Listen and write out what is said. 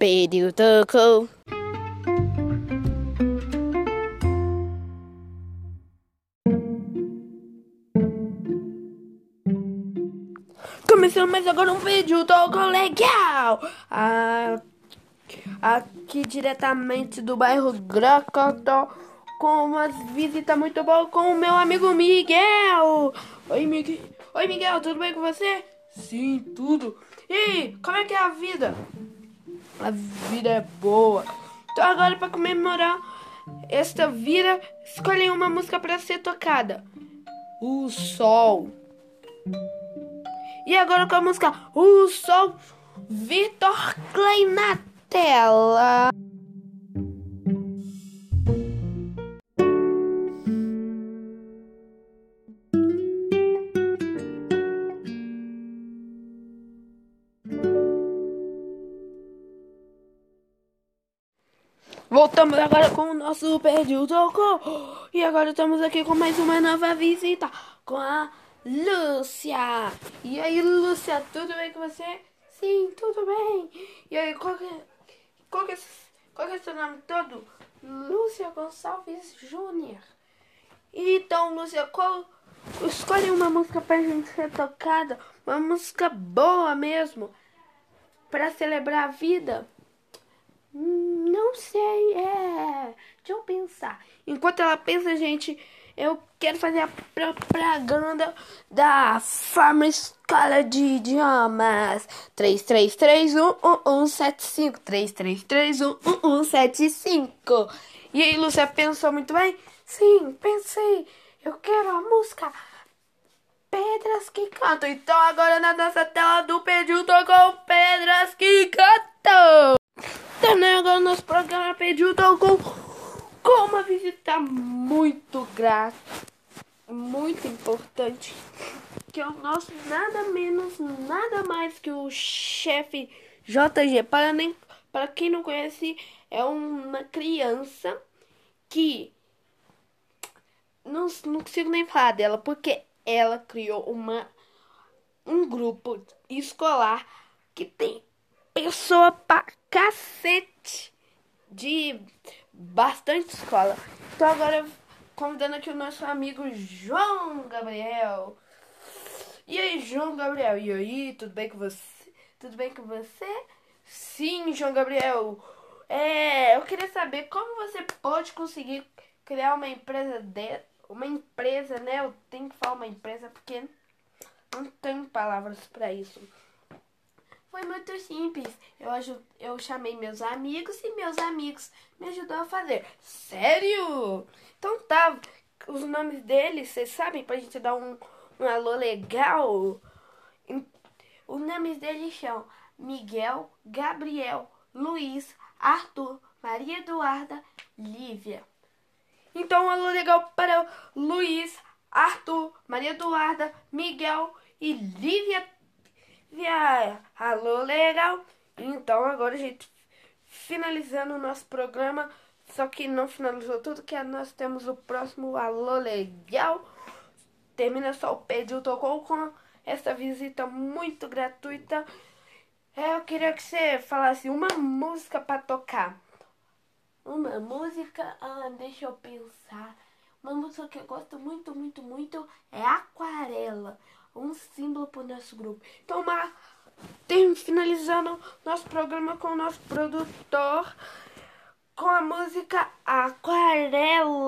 Tocou. Começando mais agora um vídeo tocou legal. Ah, aqui diretamente do bairro Gracotó com uma visita muito boa com o meu amigo Miguel. Oi, Miguel. Oi, Miguel, tudo bem com você? Sim, tudo. E como é que é a vida? A vida é boa. Então agora para comemorar esta vida, escolhi uma música para ser tocada. O Sol. E agora com a música O Sol, Vitor Clay na tela. Voltamos agora com o nosso Perdido Tocou. E agora estamos aqui com mais uma nova visita com a Lúcia. E aí, Lúcia, tudo bem com você? Sim, tudo bem. E aí, qual que, qual que, é, qual que é seu nome todo? Lúcia Gonçalves Júnior. Então, Lúcia, qual, escolhe uma música pra gente ser tocada. Uma música boa mesmo. Pra celebrar a vida. Não sei, pensar. Enquanto ela pensa, gente, eu quero fazer a propaganda da Farma Escola de Idiomas. 33311175. 33311175. E aí, Lúcia, pensou muito bem? Sim, pensei. Eu quero a música Pedras que Cantam. Então, agora na nossa tela do pediu tocou Pedras que Cantam. Também agora nosso programa pediu então uma visita muito grata, muito importante, que é o nosso nada menos, nada mais que o chefe JG. Para, nem, para quem não conhece, é uma criança que não, não consigo nem falar dela, porque ela criou uma, um grupo escolar que tem pessoa pra cacete de bastante escola. Então agora convidando aqui o nosso amigo João Gabriel. E aí, João Gabriel? E aí, tudo bem com você? Tudo bem com você? Sim, João Gabriel. É, eu queria saber como você pode conseguir criar uma empresa de uma empresa, né? Eu tenho que falar uma empresa porque não tenho palavras para isso. Foi muito simples. Eu, eu chamei meus amigos e meus amigos me ajudou a fazer. Sério? Então tá. Os nomes deles, vocês sabem? Pra gente dar um, um alô legal. Os nomes deles são Miguel, Gabriel, Luiz, Arthur, Maria Eduarda, Lívia. Então, um alô legal para Luiz, Arthur, Maria Eduarda, Miguel e Lívia Via, alô, legal? Então agora a gente finalizando o nosso programa, só que não finalizou tudo, que nós temos o próximo alô, legal? Termina só o pedido tocou com essa visita muito gratuita. É, eu queria que você falasse uma música para tocar. Uma música, ah, deixa eu pensar. Uma música que eu gosto muito, muito, muito é Aquarela um símbolo para o nosso grupo. Então, tem, finalizando nosso programa com o nosso produtor com a música Aquarela.